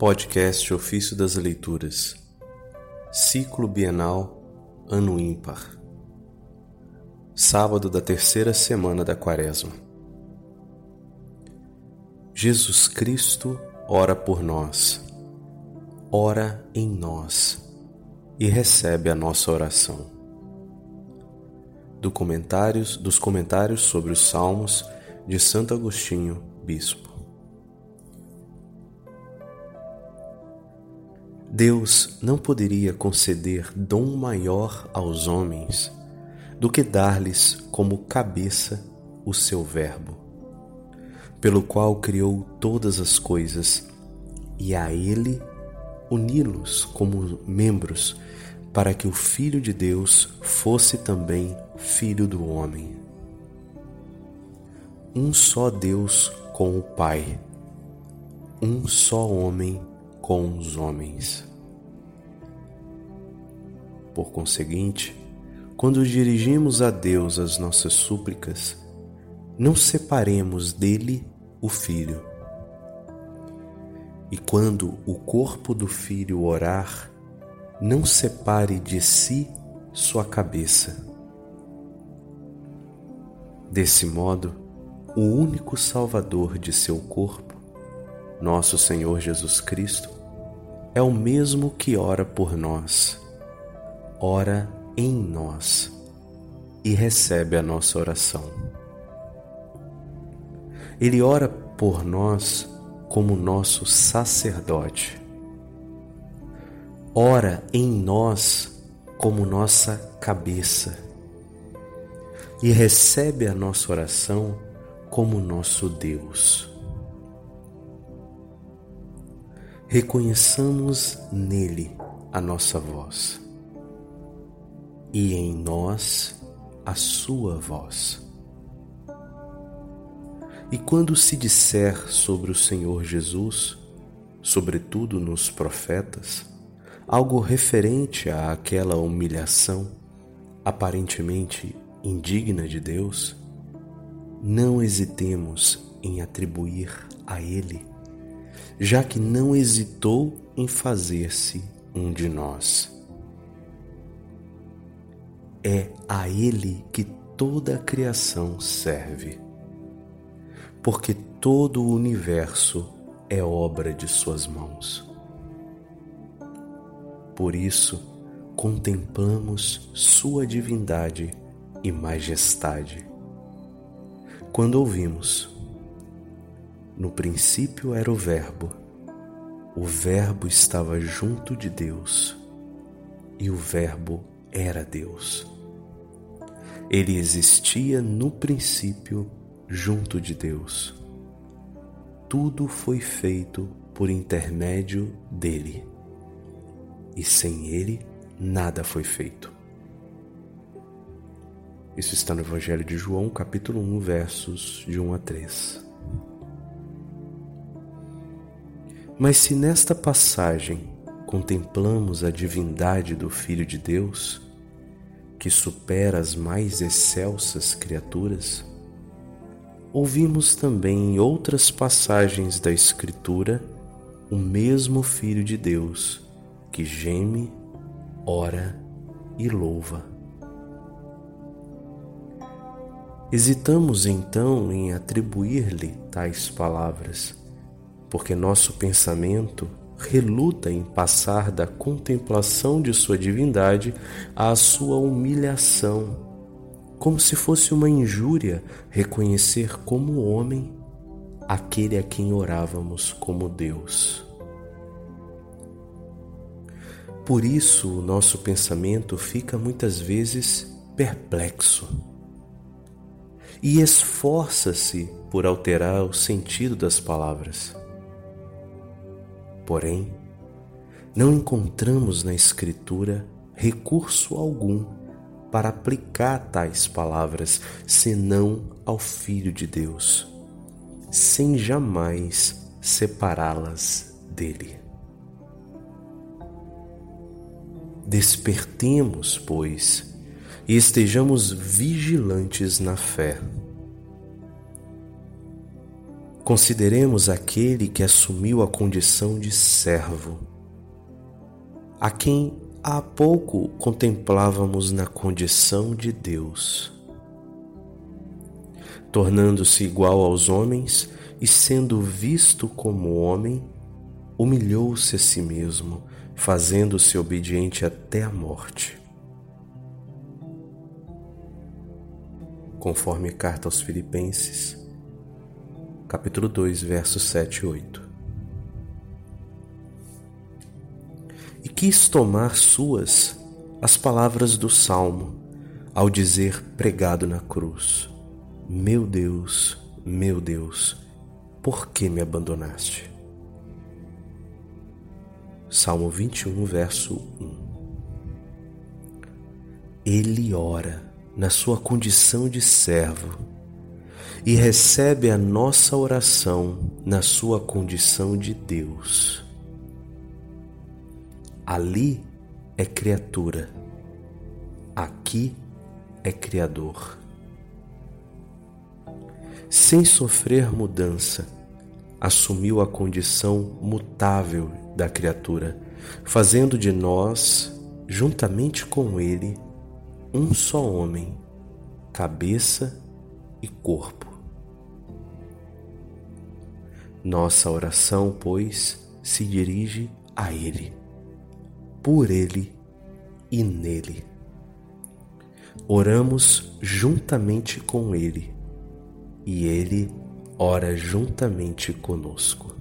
Podcast Ofício das Leituras, Ciclo Bienal, Ano Ímpar, Sábado da terceira semana da Quaresma. Jesus Cristo ora por nós, ora em nós e recebe a nossa oração. Do comentários, dos comentários sobre os Salmos de Santo Agostinho, Bispo. Deus não poderia conceder dom maior aos homens do que dar-lhes como cabeça o seu Verbo, pelo qual criou todas as coisas, e a Ele uni-los como membros, para que o Filho de Deus fosse também Filho do homem. Um só Deus com o Pai, um só homem com os homens. Por conseguinte, quando dirigimos a Deus as nossas súplicas, não separemos dele o Filho. E quando o corpo do Filho orar, não separe de si sua cabeça. Desse modo, o único Salvador de seu corpo, nosso Senhor Jesus Cristo, é o mesmo que ora por nós ora em nós e recebe a nossa oração. Ele ora por nós como nosso sacerdote. Ora em nós como nossa cabeça e recebe a nossa oração como nosso Deus. Reconheçamos nele a nossa voz e em nós a sua voz. E quando se disser sobre o Senhor Jesus, sobretudo nos profetas, algo referente àquela humilhação aparentemente indigna de Deus, não hesitemos em atribuir a Ele, já que não hesitou em fazer-se um de nós. É a Ele que toda a criação serve, porque todo o universo é obra de Suas mãos. Por isso, contemplamos Sua divindade e majestade. Quando ouvimos, no princípio era o Verbo, o Verbo estava junto de Deus e o Verbo era Deus. Ele existia no princípio junto de Deus. Tudo foi feito por intermédio dele, e sem ele nada foi feito. Isso está no Evangelho de João, capítulo 1, versos de 1 a 3. Mas se nesta passagem contemplamos a divindade do Filho de Deus, que supera as mais excelsas criaturas, ouvimos também em outras passagens da Escritura o mesmo Filho de Deus que geme, ora e louva. Hesitamos então em atribuir-lhe tais palavras, porque nosso pensamento reluta em passar da contemplação de sua divindade à sua humilhação, como se fosse uma injúria reconhecer como homem aquele a quem orávamos como Deus. Por isso, o nosso pensamento fica muitas vezes perplexo e esforça-se por alterar o sentido das palavras. Porém, não encontramos na Escritura recurso algum para aplicar tais palavras senão ao Filho de Deus, sem jamais separá-las dele. Despertemos, pois, e estejamos vigilantes na fé Consideremos aquele que assumiu a condição de servo, a quem há pouco contemplávamos na condição de Deus. Tornando-se igual aos homens e sendo visto como homem, humilhou-se a si mesmo, fazendo-se obediente até a morte. Conforme carta aos Filipenses, capítulo 2, versos 7 e 8. E quis tomar suas as palavras do salmo, ao dizer pregado na cruz: Meu Deus, meu Deus, por que me abandonaste? Salmo 21, verso 1. Ele ora na sua condição de servo e recebe a nossa oração na sua condição de Deus. Ali é criatura, aqui é Criador. Sem sofrer mudança, assumiu a condição mutável da criatura, fazendo de nós, juntamente com Ele, um só homem, cabeça e corpo. Nossa oração, pois, se dirige a Ele, por Ele e nele. Oramos juntamente com Ele e Ele ora juntamente conosco.